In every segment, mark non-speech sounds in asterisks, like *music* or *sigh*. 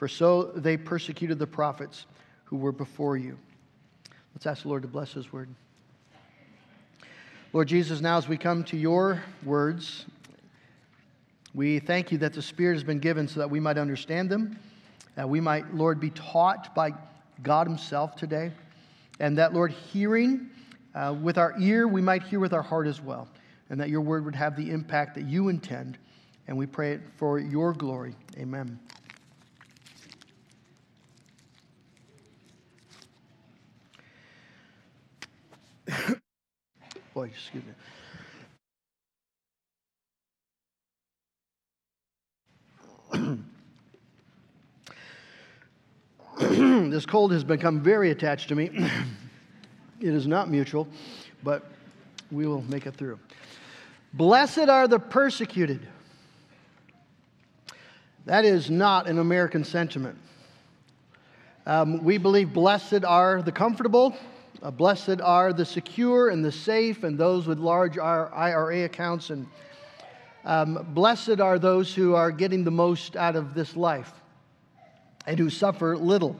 for so they persecuted the prophets who were before you. Let's ask the Lord to bless his word. Lord Jesus, now as we come to your words, we thank you that the Spirit has been given so that we might understand them, that we might, Lord, be taught by God Himself today, and that, Lord, hearing uh, with our ear, we might hear with our heart as well, and that your word would have the impact that you intend. And we pray it for your glory. Amen. Excuse me. *clears throat* this cold has become very attached to me. *clears throat* it is not mutual, but we will make it through. Blessed are the persecuted. That is not an American sentiment. Um, we believe blessed are the comfortable, blessed are the secure and the safe, and those with large IRA accounts. And um, blessed are those who are getting the most out of this life and who suffer little.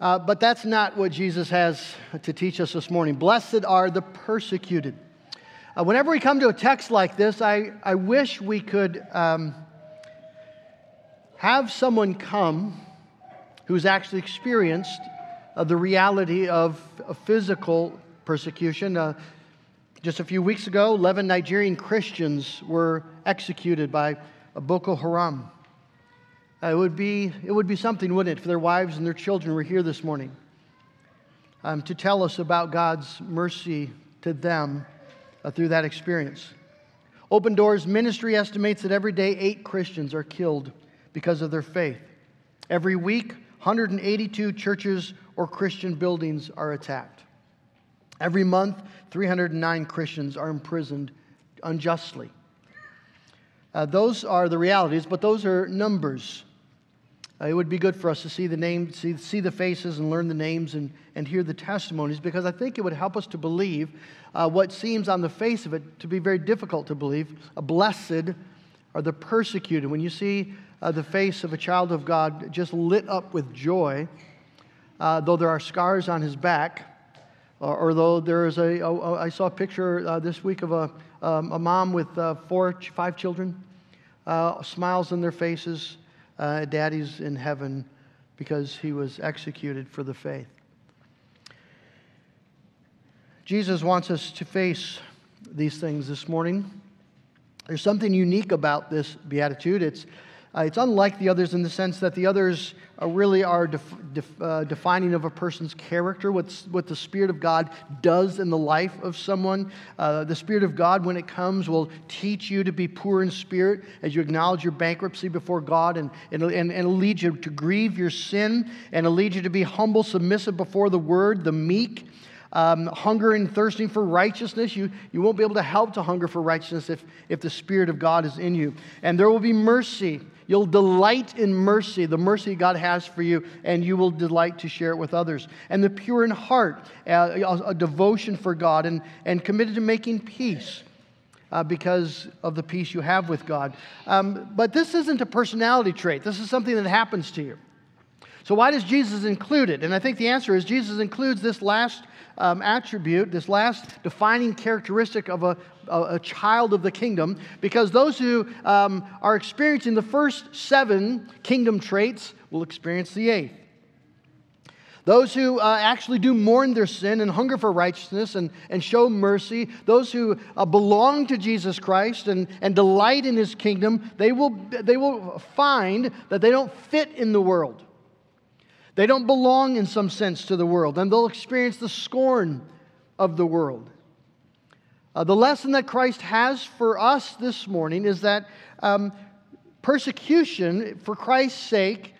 Uh, but that's not what Jesus has to teach us this morning. Blessed are the persecuted. Uh, whenever we come to a text like this, I, I wish we could um, have someone come who's actually experienced uh, the reality of, of physical persecution. Uh, just a few weeks ago, 11 Nigerian Christians were executed by Boko Haram. Uh, it, would be, it would be something, wouldn't it, if their wives and their children were here this morning um, to tell us about God's mercy to them uh, through that experience. Open Doors Ministry estimates that every day eight Christians are killed because of their faith. Every week, 182 churches or Christian buildings are attacked. Every month, 309 Christians are imprisoned unjustly. Uh, those are the realities, but those are numbers. Uh, it would be good for us to see the names, see, see the faces, and learn the names and, and hear the testimonies because I think it would help us to believe uh, what seems on the face of it to be very difficult to believe. Blessed are the persecuted. When you see uh, the face of a child of God just lit up with joy, uh, though there are scars on his back, or, or though there is a, I saw a picture uh, this week of a, um, a mom with uh, four, five children, uh, smiles on their faces. Uh, daddy's in heaven because he was executed for the faith. Jesus wants us to face these things this morning. There's something unique about this beatitude. It's uh, it's unlike the others in the sense that the others uh, really are def- def- uh, defining of a person's character, what's, what the Spirit of God does in the life of someone. Uh, the Spirit of God, when it comes, will teach you to be poor in spirit as you acknowledge your bankruptcy before God and, and, and, and lead you to grieve your sin and lead you to be humble, submissive before the Word, the meek. Um, hunger and thirsting for righteousness. You, you won't be able to help to hunger for righteousness if, if the Spirit of God is in you. And there will be mercy You'll delight in mercy, the mercy God has for you, and you will delight to share it with others. And the pure in heart, uh, a devotion for God, and, and committed to making peace. Uh, because of the peace you have with God. Um, but this isn't a personality trait. This is something that happens to you. So, why does Jesus include it? And I think the answer is Jesus includes this last um, attribute, this last defining characteristic of a, a, a, child of the kingdom, because those who um, are experiencing the first seven kingdom traits will experience the eighth. Those who uh, actually do mourn their sin and hunger for righteousness and, and show mercy, those who uh, belong to Jesus Christ and, and delight in his kingdom, they will, they will find that they don't fit in the world. They don't belong in some sense to the world, and they'll experience the scorn of the world. Uh, the lesson that Christ has for us this morning is that um, persecution for Christ's sake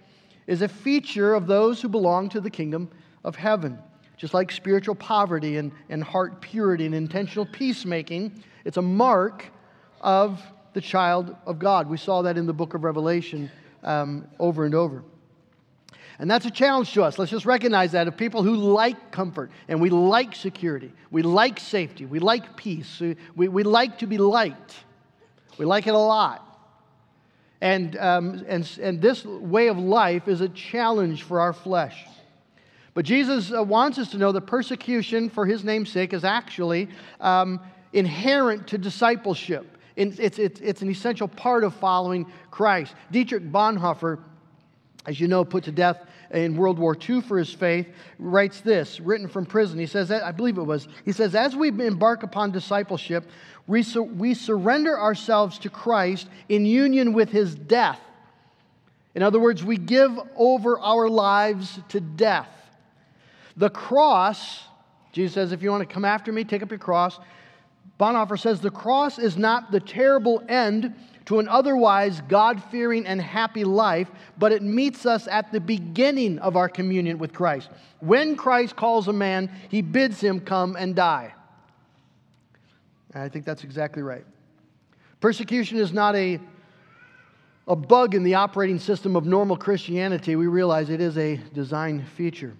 is a feature of those who belong to the kingdom of heaven. Just like spiritual poverty and, and heart purity and intentional peacemaking, it's a mark of the child of God. We saw that in the book of Revelation um, over and over. And that's a challenge to us. Let's just recognize that of people who like comfort and we like security, we like safety, we like peace, we, we like to be liked, we like it a lot. And, um, and, and this way of life is a challenge for our flesh. But Jesus uh, wants us to know that persecution for his name's sake is actually um, inherent to discipleship. It's, it's, it's an essential part of following Christ. Dietrich Bonhoeffer, as you know, put to death in World War II for his faith, writes this, written from prison. He says, I believe it was, he says, as we embark upon discipleship, we, su- we surrender ourselves to Christ in union with his death. In other words, we give over our lives to death. The cross, Jesus says, if you want to come after me, take up your cross. Bonhoeffer says the cross is not the terrible end to an otherwise God fearing and happy life, but it meets us at the beginning of our communion with Christ. When Christ calls a man, he bids him come and die. And I think that's exactly right. Persecution is not a, a bug in the operating system of normal Christianity. We realize it is a design feature.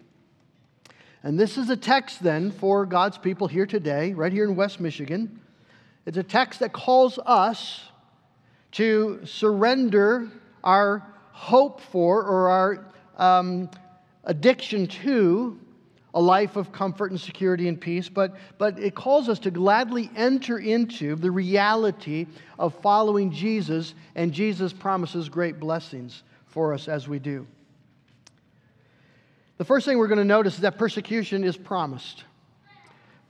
And this is a text then for God's people here today, right here in West Michigan. It's a text that calls us to surrender our hope for or our um, addiction to a life of comfort and security and peace, but, but it calls us to gladly enter into the reality of following Jesus, and Jesus promises great blessings for us as we do. The first thing we're going to notice is that persecution is promised.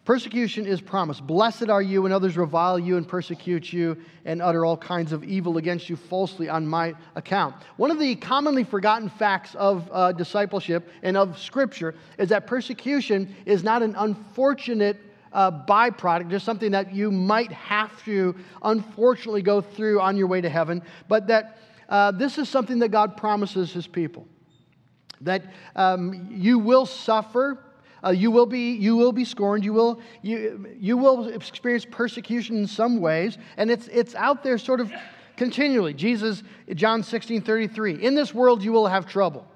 Persecution is promised. Blessed are you when others revile you and persecute you and utter all kinds of evil against you falsely on my account. One of the commonly forgotten facts of uh, discipleship and of Scripture is that persecution is not an unfortunate uh, byproduct, just something that you might have to unfortunately go through on your way to heaven, but that uh, this is something that God promises His people that um, you will suffer. Uh, you will be you will be scorned. You will you you will experience persecution in some ways, and it's it's out there sort of continually. Jesus, John 16, 33. In this world you will have trouble.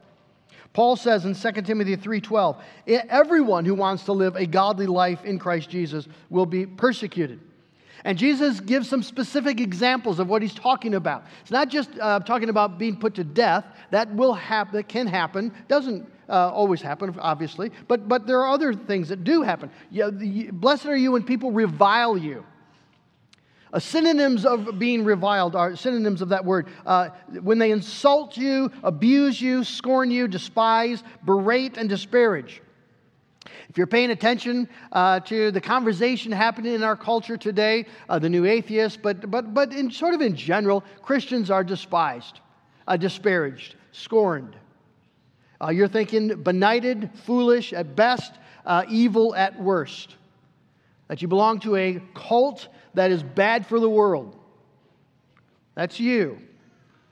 Paul says in 2 Timothy 3:12, everyone who wants to live a godly life in Christ Jesus will be persecuted. And Jesus gives some specific examples of what he's talking about. It's not just uh, talking about being put to death. That will happen. That can happen. Doesn't uh, always happen, obviously. But but there are other things that do happen. You, blessed are you when people revile you. Uh, synonyms of being reviled are synonyms of that word. Uh, when they insult you, abuse you, scorn you, despise, berate, and disparage. If you're paying attention uh, to the conversation happening in our culture today, uh, the new atheists, but, but, but in, sort of in general, Christians are despised, uh, disparaged, scorned. Uh, you're thinking benighted, foolish at best, uh, evil at worst. That you belong to a cult that is bad for the world. That's you,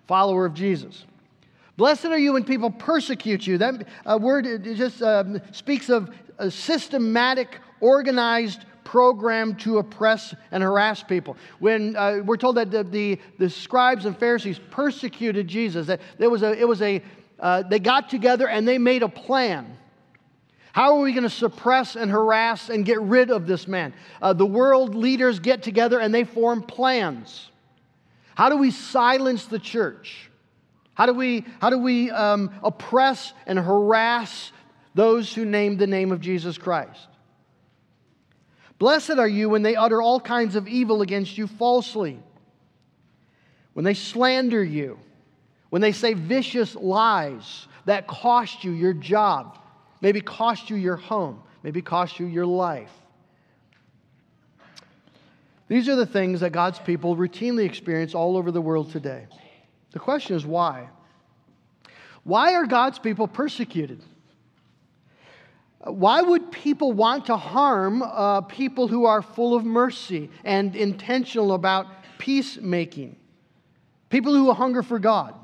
follower of Jesus. Blessed are you when people persecute you. That uh, word just um, speaks of a systematic, organized program to oppress and harass people. When uh, we're told that the, the, the, scribes and Pharisees persecuted Jesus, that there was a, it was a, uh, they got together and they made a plan. How are we going to suppress and harass and get rid of this man? Uh, the world leaders get together and they form plans. How do we silence the church? How do we, how do we um, oppress and harass those who name the name of Jesus Christ. Blessed are you when they utter all kinds of evil against you falsely, when they slander you, when they say vicious lies that cost you your job, maybe cost you your home, maybe cost you your life. These are the things that God's people routinely experience all over the world today. The question is why? Why are God's people persecuted? Why would people want to harm uh, people who are full of mercy and intentional about peacemaking? People who hunger for God.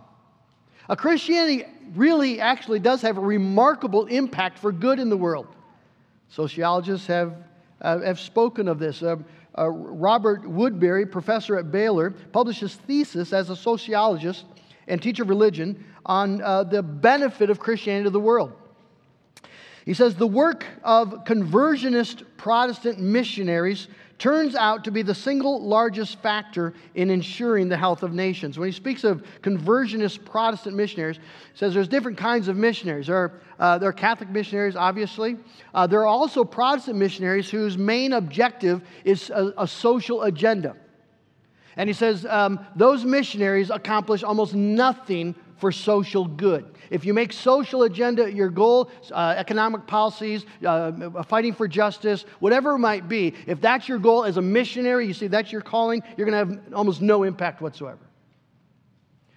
A Christianity really actually does have a remarkable impact for good in the world. Sociologists have, uh, have spoken of this. Uh, uh, Robert Woodberry, professor at Baylor, published his thesis as a sociologist and teacher of religion on uh, the benefit of Christianity to the world. He says the work of conversionist Protestant missionaries turns out to be the single largest factor in ensuring the health of nations. When he speaks of conversionist Protestant missionaries, he says there's different kinds of missionaries. There are, uh, there are Catholic missionaries, obviously. Uh, there are also Protestant missionaries whose main objective is a, a social agenda. And he says um, those missionaries accomplish almost nothing for social good. If you make social agenda your goal, uh, economic policies, uh, fighting for justice, whatever it might be, if that's your goal as a missionary, you see that's your calling, you're going to have almost no impact whatsoever.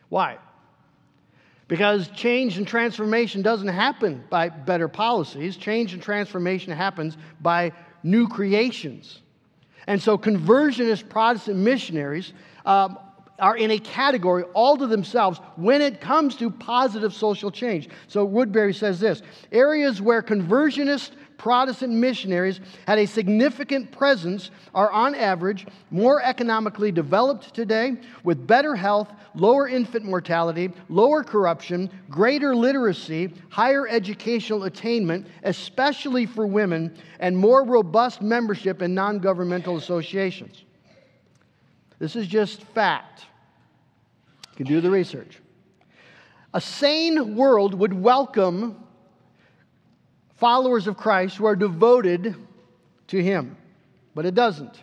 Why? Because change and transformation doesn't happen by better policies. Change and transformation happens by new creations. And so, conversionist Protestant missionaries um, are in a category all to themselves when it comes to positive social change. So Woodberry says this areas where conversionist Protestant missionaries had a significant presence are, on average, more economically developed today, with better health, lower infant mortality, lower corruption, greater literacy, higher educational attainment, especially for women, and more robust membership in non governmental associations. This is just fact. You can do the research. A sane world would welcome followers of Christ who are devoted to Him, but it doesn't.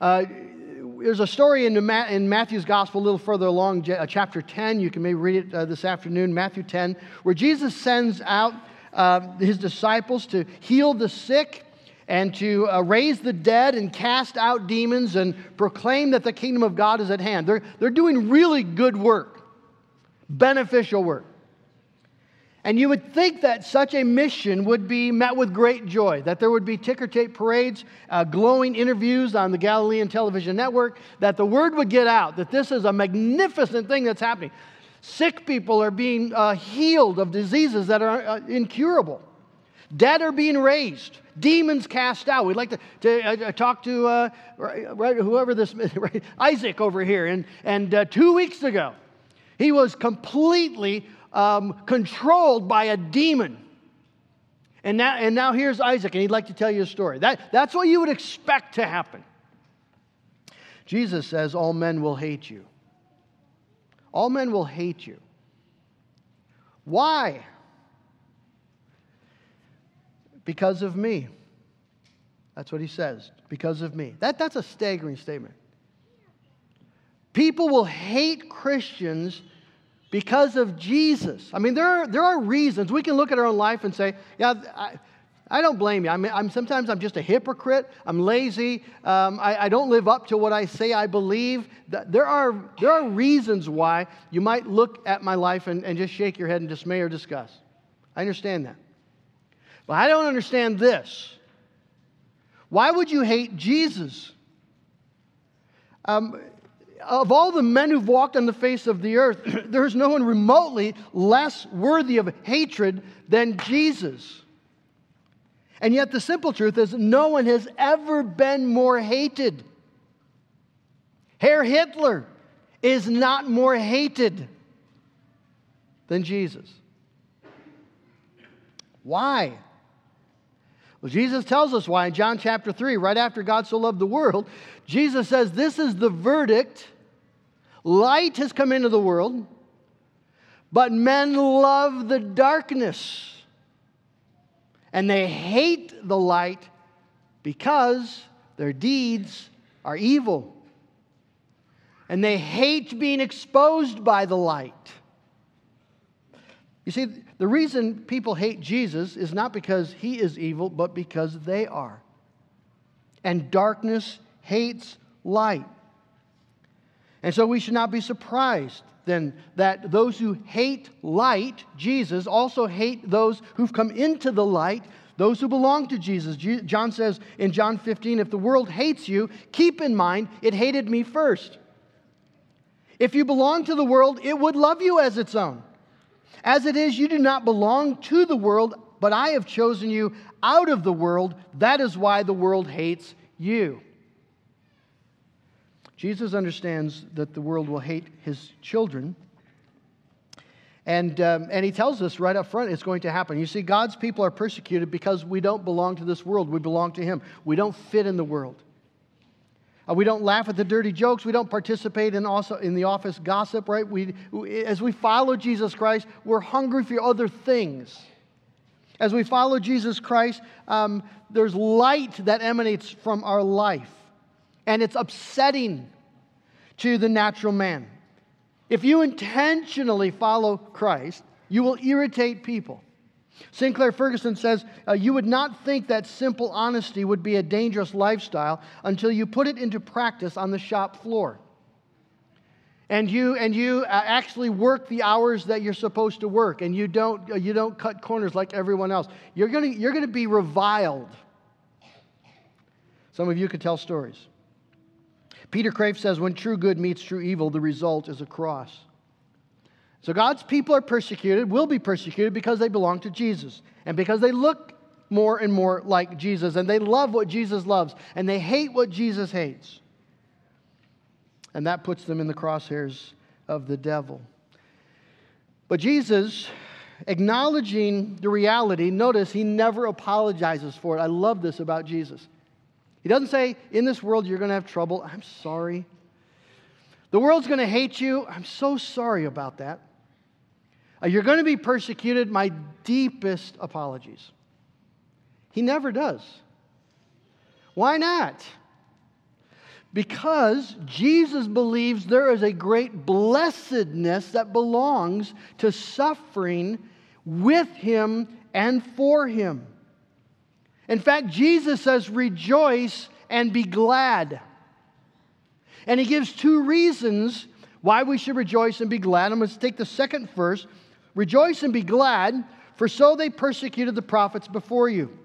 Uh, there's a story in, in, Matthew's gospel a little further along, uh, chapter 10. You can maybe read it uh, this afternoon, Matthew 10, where Jesus sends out uh, his disciples to heal the sick and to uh, raise the dead and cast out demons and proclaim that the kingdom of God is at hand. They're, they're doing really good work, beneficial work. And you would think that such a mission would be met with great joy, that there would be ticker tape parades, uh, glowing interviews on the Galilean television network, that the word would get out that this is a magnificent thing that's happening. Sick people are being uh, healed of diseases that are uh, incurable. Dead are being raised, demons cast out. We'd like to, to uh, talk to uh, right, whoever this *laughs* right, Isaac over here. And, and uh, two weeks ago, he was completely um, controlled by a demon. And now, and now here's Isaac, and he'd like to tell you a story. That, that's what you would expect to happen. Jesus says, All men will hate you. All men will hate you. Why? Because of me. That's what he says, because of me. That, that's a staggering statement. People will hate Christians because of Jesus. I mean, there are, there are reasons. We can look at our own life and say, yeah, I, I don't blame you. I mean, I'm, sometimes I'm just a hypocrite. I'm lazy. Um, I, I, don't live up to what I say I believe. There are, there are reasons why you might look at my life and, and just shake your head in dismay or disgust. I understand that. But I don't understand this. Why would you hate Jesus? Um, of all the men who've walked on the face of the earth, *clears throat* there's no one remotely less worthy of hatred than Jesus. And yet, the simple truth is, no one has ever been more hated. Herr Hitler is not more hated than Jesus. Why? Well, Jesus tells us why in John chapter 3, right after God so loved the world, Jesus says, This is the verdict. Light has come into the world, but men love the darkness. And they hate the light because their deeds are evil. And they hate being exposed by the light. You see, the reason people hate Jesus is not because he is evil, but because they are. And darkness hates light. And so we should not be surprised then that those who hate light, Jesus, also hate those who've come into the light, those who belong to Jesus. John says in John 15, if the world hates you, keep in mind it hated me first. If you belong to the world, it would love you as its own. As it is, you do not belong to the world, but I have chosen you out of the world. That is why the world hates you. Jesus understands that the world will hate his children. And, um, and he tells us right up front it's going to happen. You see, God's people are persecuted because we don't belong to this world. We belong to him. We don't fit in the world. Uh, we don't laugh at the dirty jokes. We don't participate in, also, in the office gossip, right? We, as we follow Jesus Christ, we're hungry for other things. As we follow Jesus Christ, um, there's light that emanates from our life, and it's upsetting to the natural man. If you intentionally follow Christ, you will irritate people. Sinclair Ferguson says, uh, You would not think that simple honesty would be a dangerous lifestyle until you put it into practice on the shop floor. And you, and you uh, actually work the hours that you're supposed to work, and you don't, uh, you don't cut corners like everyone else. You're going you're to be reviled. Some of you could tell stories. Peter Kreeft says, When true good meets true evil, the result is a cross. So God's people are persecuted, will be persecuted because they belong to Jesus and because they look more and more like Jesus and they love what Jesus loves and they hate what Jesus hates. And that puts them in the crosshairs of the devil. But Jesus, acknowledging the reality, notice he never apologizes for it. I love this about Jesus. He doesn't say, In this world you're going to have trouble. I'm sorry. The world's going to hate you. I'm so sorry about that. Uh, you're going to be persecuted. My deepest apologies. He never does. Why not? Because Jesus believes there is a great blessedness that belongs to suffering with Him and for Him. In fact, Jesus says, Rejoice and be glad. And He gives two reasons why we should rejoice and be glad. I'm going to take the second verse Rejoice and be glad, for so they persecuted the prophets before you.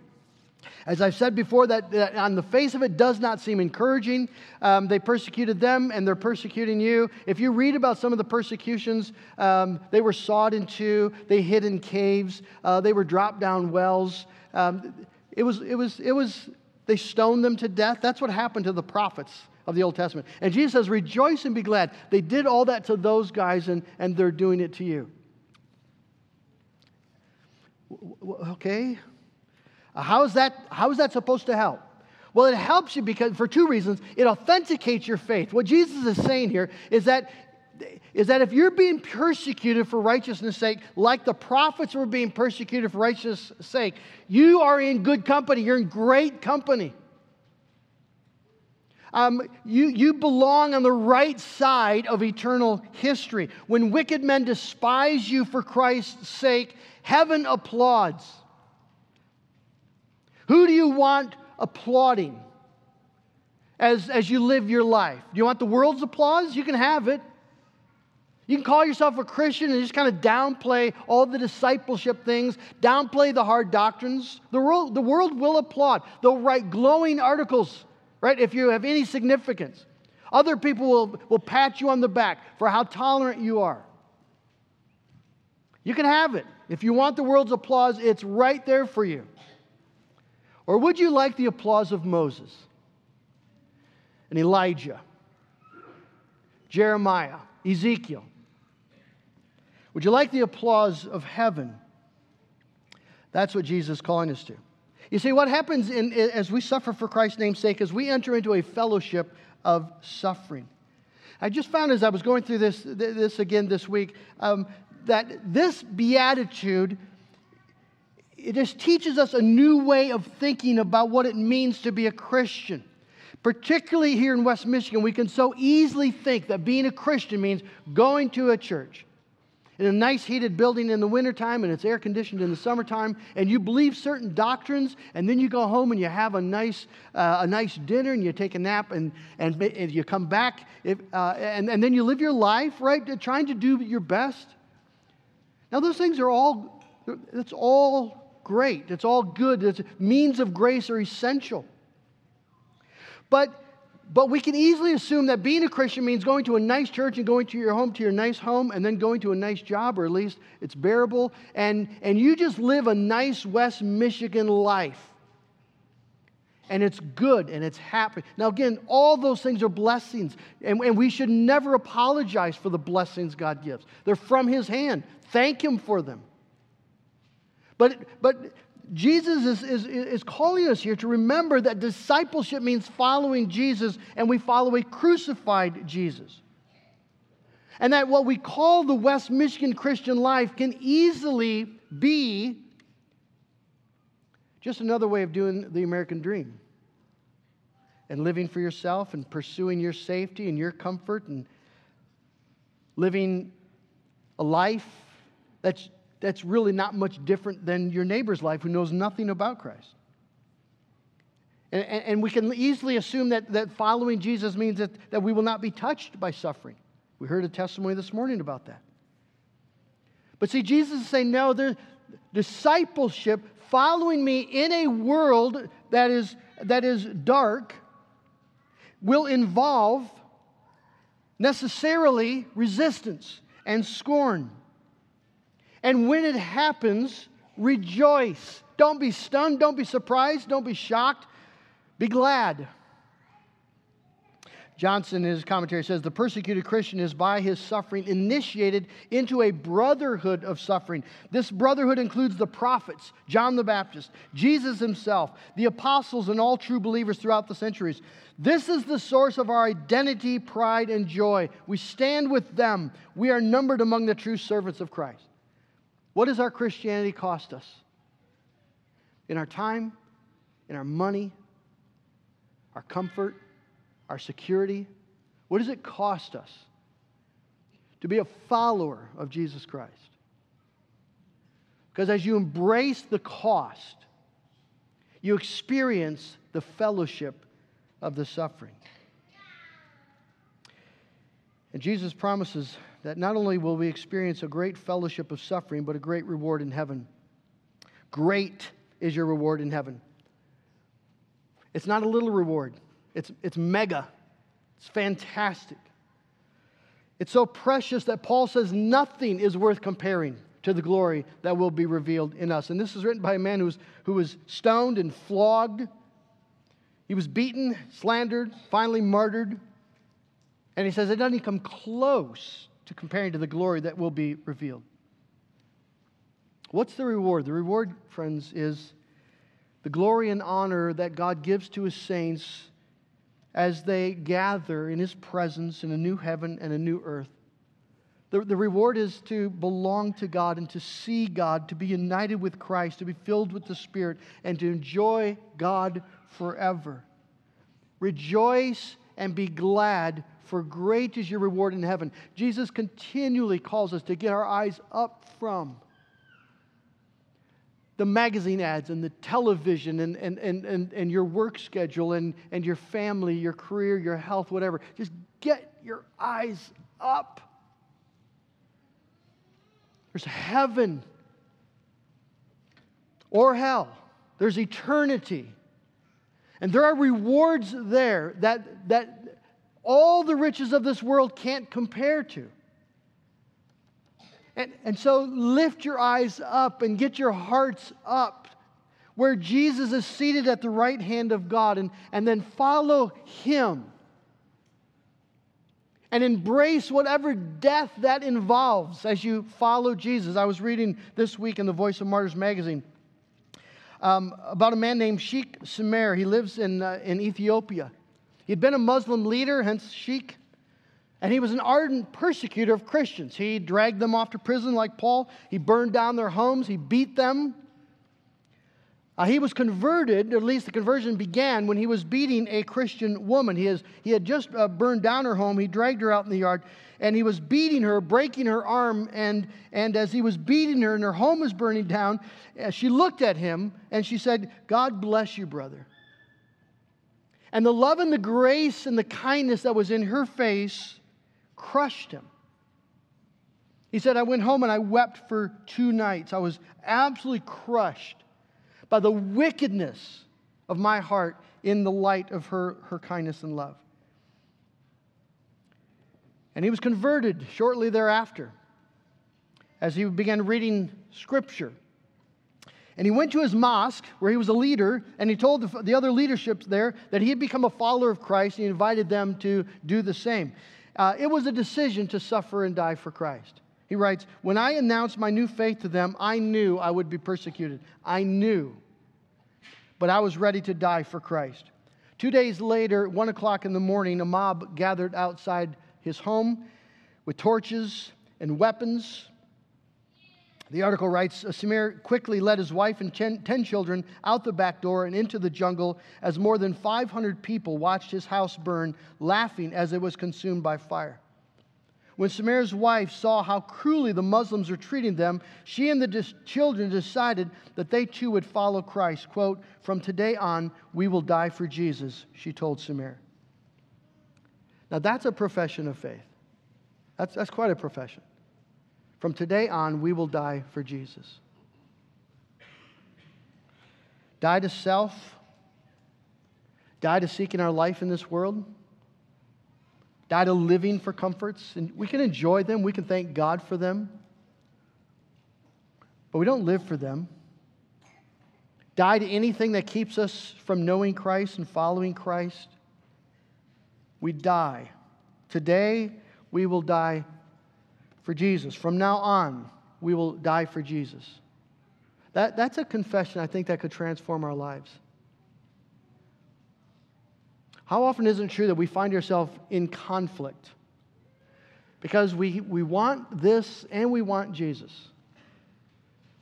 As I've said before, that, that, on the face of it does not seem encouraging. Um, they persecuted them and they're persecuting you. If you read about some of the persecutions, um, they were sawed in two, they hid in caves, uh, they were dropped down wells. Um, it was, it was, it was, they stoned them to death. That's what happened to the prophets of the Old Testament. And Jesus says, Rejoice and be glad. They did all that to those guys, and, and they're doing it to you. Okay? Uh, how is, that, how is that supposed to help? Well, it helps you because for two reasons. It authenticates your faith. What Jesus is saying here is that is that if you're being persecuted for righteousness' sake, like the prophets were being persecuted for righteousness' sake, you are in good company. You're in great company. Um, you, you belong on the right side of eternal history. When wicked men despise you for Christ's sake, heaven applauds. Who do you want applauding as, as you live your life? Do you want the world's applause? You can have it. You can call yourself a Christian and just kind of downplay all the discipleship things, downplay the hard doctrines. The world, the world will applaud. They'll write glowing articles, right, if you have any significance. Other people will, will pat you on the back for how tolerant you are. You can have it. If you want the world's applause, it's right there for you. Or would you like the applause of Moses and Elijah, Jeremiah, Ezekiel? Would you like the applause of heaven? That's what Jesus is calling us to. You see, what happens in, as we suffer for Christ's name's sake is we enter into a fellowship of suffering. I just found as I was going through this, this again this week um, that this beatitude it just teaches us a new way of thinking about what it means to be a Christian. Particularly here in West Michigan, we can so easily think that being a Christian means going to a church in a nice heated building in the wintertime and it's air conditioned in the summertime, and you believe certain doctrines, and then you go home and you have a nice, uh, a nice dinner and you take a nap and, and, and you come back, if, uh, and, and then you live your life, right, trying to do your best. Now, those things are all, it's all great. It's all good. It's, means of grace are essential. But but we can easily assume that being a Christian means going to a nice church and going to your home to your nice home and then going to a nice job, or at least it's bearable, and, and you just live a nice West Michigan life. And it's good and it's happy. Now, again, all those things are blessings, and, and we should never apologize for the blessings God gives. They're from His hand. Thank Him for them. But, but Jesus is, is, is calling us here to remember that discipleship means following Jesus and we follow a crucified Jesus. And that what we call the West Michigan Christian life can easily be just another way of doing the American dream and living for yourself and pursuing your safety and your comfort and living a life that's that's really not much different than your neighbor's life who knows nothing about Christ. And, and, and, we can easily assume that, that following Jesus means that, that we will not be touched by suffering. We heard a testimony this morning about that. But see, Jesus is saying, no, there's discipleship, following me in a world that is, that is dark, will involve necessarily resistance and scorn. And when it happens, rejoice. Don't be stunned, don't be surprised, don't be shocked. Be glad. Johnson, in his commentary, says the persecuted Christian is by his suffering initiated into a brotherhood of suffering. This brotherhood includes the prophets, John the Baptist, Jesus himself, the apostles, and all true believers throughout the centuries. This is the source of our identity, pride, and joy. We stand with them. We are numbered among the true servants of Christ. What does our Christianity cost us? In our time, in our money, our comfort, our security? What does it cost us to be a follower of Jesus Christ? Because as you embrace the cost, you experience the fellowship of the suffering. And Jesus promises that not only will we experience a great fellowship of suffering, but a great reward in heaven. Great is your reward in heaven. It's not a little reward, it's, it's mega, it's fantastic. It's so precious that Paul says nothing is worth comparing to the glory that will be revealed in us. And this is written by a man who was, who was stoned and flogged. He was beaten, slandered, finally martyred. And he says it doesn't even come close to comparing to the glory that will be revealed. What's the reward? The reward, friends, is the glory and honor that God gives to his saints as they gather in his presence in a new heaven and a new earth. The, the reward is to belong to God and to see God, to be united with Christ, to be filled with the Spirit, and to enjoy God forever. Rejoice and be glad, for great is your reward in heaven. Jesus continually calls us to get our eyes up from the magazine ads and the television and, and, and, and, and your work schedule and, and your family, your career, your health, whatever. Just get your eyes up. There's heaven or hell, there's eternity. And there are rewards there that, that all the riches of this world can't compare to. And, and so lift your eyes up and get your hearts up where Jesus is seated at the right hand of God and, and then follow him and embrace whatever death that involves as you follow Jesus. I was reading this week in the Voice of Martyrs magazine um, about a man named Sheikh Samir. He lives in, uh, in Ethiopia. He'd been a Muslim leader, hence Sheikh, and he was an ardent persecutor of Christians. He dragged them off to prison like Paul, he burned down their homes, he beat them. Uh, he was converted, or at least the conversion began when he was beating a Christian woman. He, has, he had just uh, burned down her home. He dragged her out in the yard and he was beating her, breaking her arm. And, and as he was beating her and her home was burning down, uh, she looked at him and she said, God bless you, brother. And the love and the grace and the kindness that was in her face crushed him. He said, I went home and I wept for two nights. I was absolutely crushed by the wickedness of my heart in the light of her, her kindness and love. And he was converted shortly thereafter as he began reading scripture. And he went to his mosque where he was a leader, and he told the, the other leadership there that he had become a follower of Christ, and he invited them to do the same. Uh, it was a decision to suffer and die for Christ. He writes, When I announced my new faith to them, I knew I would be persecuted. I knew. But I was ready to die for Christ. Two days later, one o'clock in the morning, a mob gathered outside his home with torches and weapons. The article writes Samir quickly led his wife and ten children out the back door and into the jungle as more than 500 people watched his house burn, laughing as it was consumed by fire. When Samir's wife saw how cruelly the Muslims were treating them, she and the dis- children decided that they too would follow Christ. Quote, From today on, we will die for Jesus, she told Samir. Now, that's a profession of faith. That's, that's quite a profession. From today on, we will die for Jesus. Die to self, die to seeking our life in this world die to living for comforts. And we can enjoy them, we can thank God for them, but we don't live for them. Die to anything that keeps us from knowing Christ and following Christ. We die. Today, we will die for Jesus. From now on, we will die for Jesus. That, that's a confession I think that could transform our lives. How often isn't it true that we find ourselves in conflict? Because we, we want this and we want Jesus.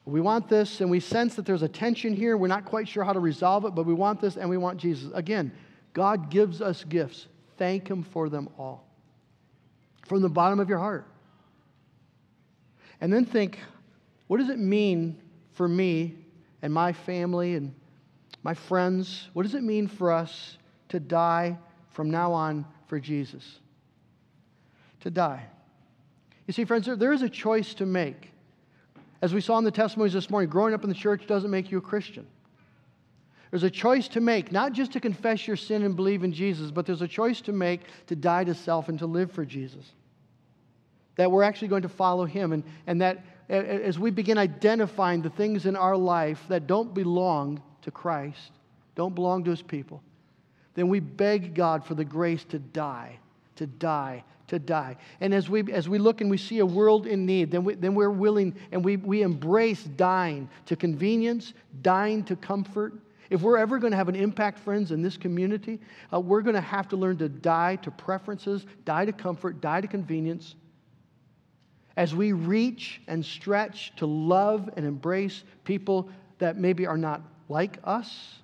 We want this and we sense that there's a tension here. We're not quite sure how to resolve it, but we want this and we want Jesus. Again, God gives us gifts. Thank Him for them all from the bottom of your heart. And then think what does it mean for me and my family and my friends? What does it mean for us to die from now on for Jesus. To die. You see, friends, there, is a choice to make. As we saw in the testimonies this morning, growing up in the church doesn't make you a Christian. There's a choice to make, not just to confess your sin and believe in Jesus, but there's a choice to make to die to self and to live for Jesus. That we're actually going to follow Him, and, and that as we begin identifying the things in our life that don't belong to Christ, don't belong to His people, then we beg God for the grace to die, to die, to die. And as we, as we look and we see a world in need, then, we, then we're willing and we, we embrace dying to convenience, dying to comfort. If we're ever going to have an impact, friends, in this community, uh, we're going to have to learn to die to preferences, die to comfort, die to convenience. As we reach and stretch to love and embrace people that maybe are not like us,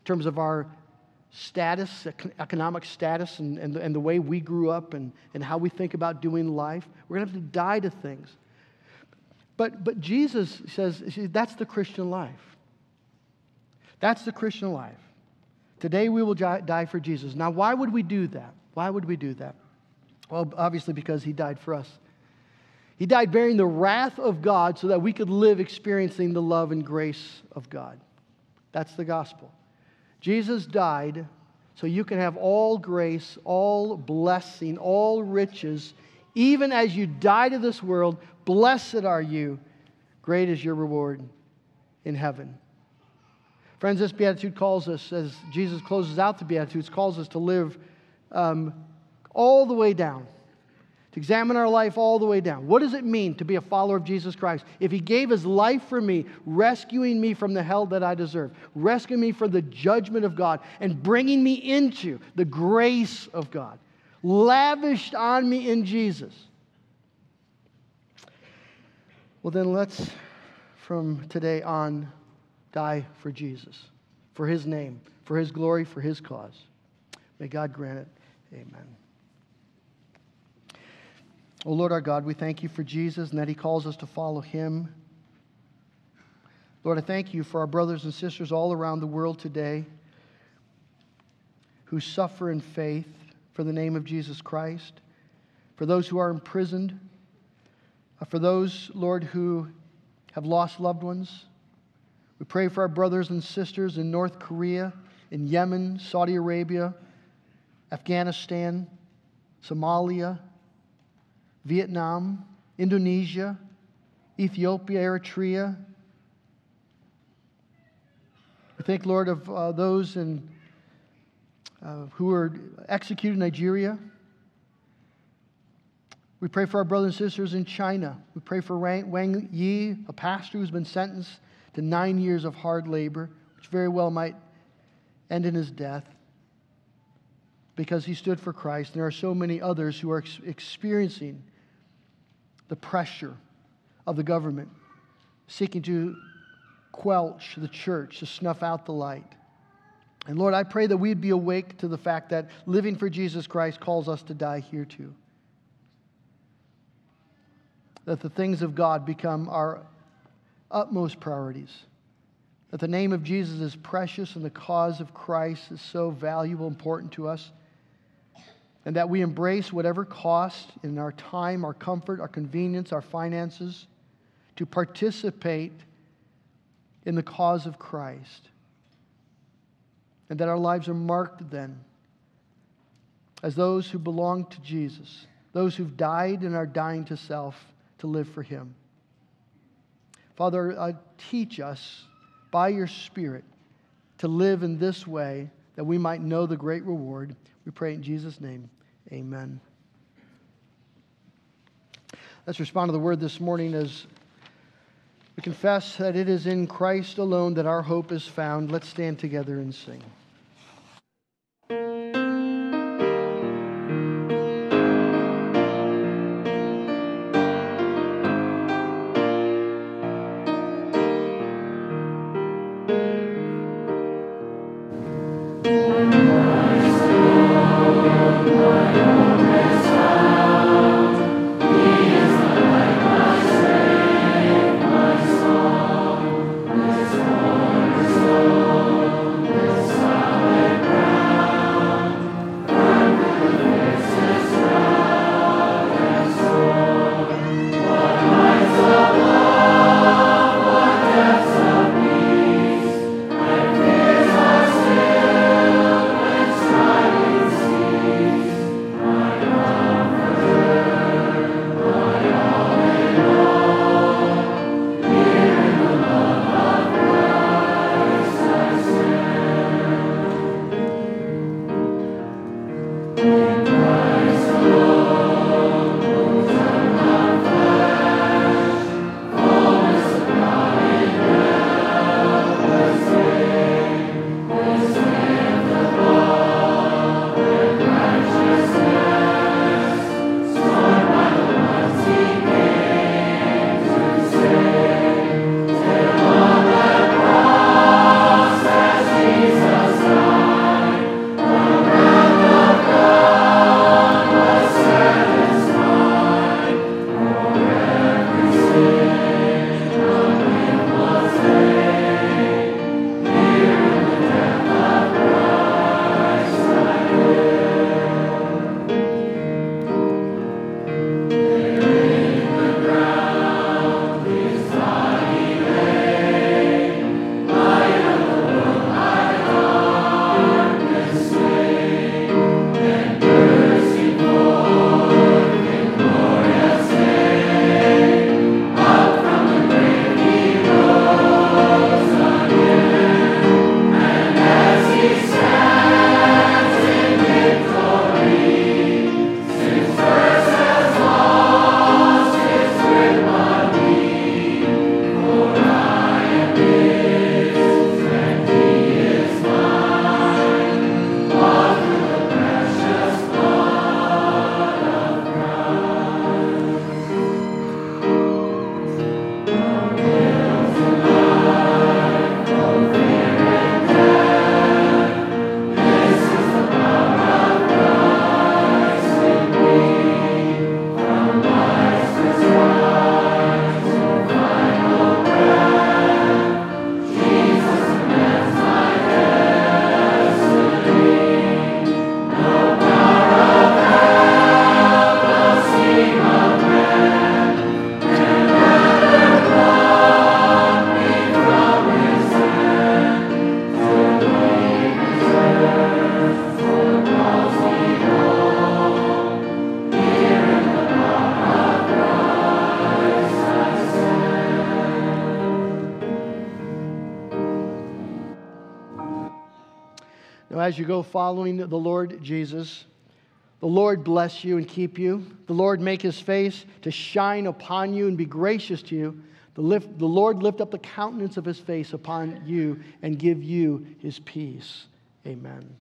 in terms of our status, economic status, and, and, and the way we grew up and, and how we think about doing life. We're going to have to die to things. But, but Jesus says that's the Christian life. That's the Christian life. Today we will die for Jesus. Now, why would we do that? Why would we do that? Well, obviously, because he died for us. He died bearing the wrath of God so that we could live experiencing the love and grace of God. That's the gospel. Jesus died so you can have all grace, all blessing, all riches. Even as you die to this world, blessed are you. Great is your reward in heaven. Friends, this beatitude calls us, as Jesus closes out the beatitudes, calls us to live um, all the way down to examine our life all the way down. What does it mean to be a follower of Jesus Christ? If He gave His life for me, rescuing me from the hell that I deserve, rescuing me from the judgment of God, and bringing me into the grace of God, lavished on me in Jesus. Well, then let's, from today on, die for Jesus, for His name, for His glory, for His cause. May God grant it. Amen. Oh Lord our God, we thank you for Jesus and that he calls us to follow him. Lord, I thank you for our brothers and sisters all around the world today who suffer in faith for the name of Jesus Christ, for those who are imprisoned, uh, for those, Lord, who have lost loved ones. We pray for our brothers and sisters in North Korea, in Yemen, Saudi Arabia, Afghanistan, Somalia, Vietnam, Indonesia, Ethiopia, Eritrea. We think, Lord, of uh, those in, uh, who were executed in Nigeria. We pray for our brothers and sisters in China. We pray for Wang Yi, a pastor who's been sentenced to nine years of hard labor, which very well might end in his death because he stood for Christ. There are so many others who are ex- experiencing the pressure of the government, seeking to quelch the church, to snuff out the light. And Lord, I pray that we'd be awake to the fact that living for Jesus Christ calls us to die here too. That the things of God become our utmost priorities. That the name of Jesus is precious and the cause of Christ is so valuable, and important to us and that we embrace whatever cost in our time, our comfort, our convenience, our finances to participate in the cause of Christ. And that our lives are marked then as those who belong to Jesus, those who've died and are dying to self to live for Him. Father, uh, teach us by your Spirit to live in this way that we might know the great reward. We pray in Jesus' name. Amen. Let's respond to the word this morning as we confess that it is in Christ alone that our hope is found. Let's stand together and sing. Following the Lord Jesus, the Lord bless you and keep you. The Lord make his face to shine upon you and be gracious to you. The, lift, the Lord lift up the countenance of his face upon you and give you his peace. Amen.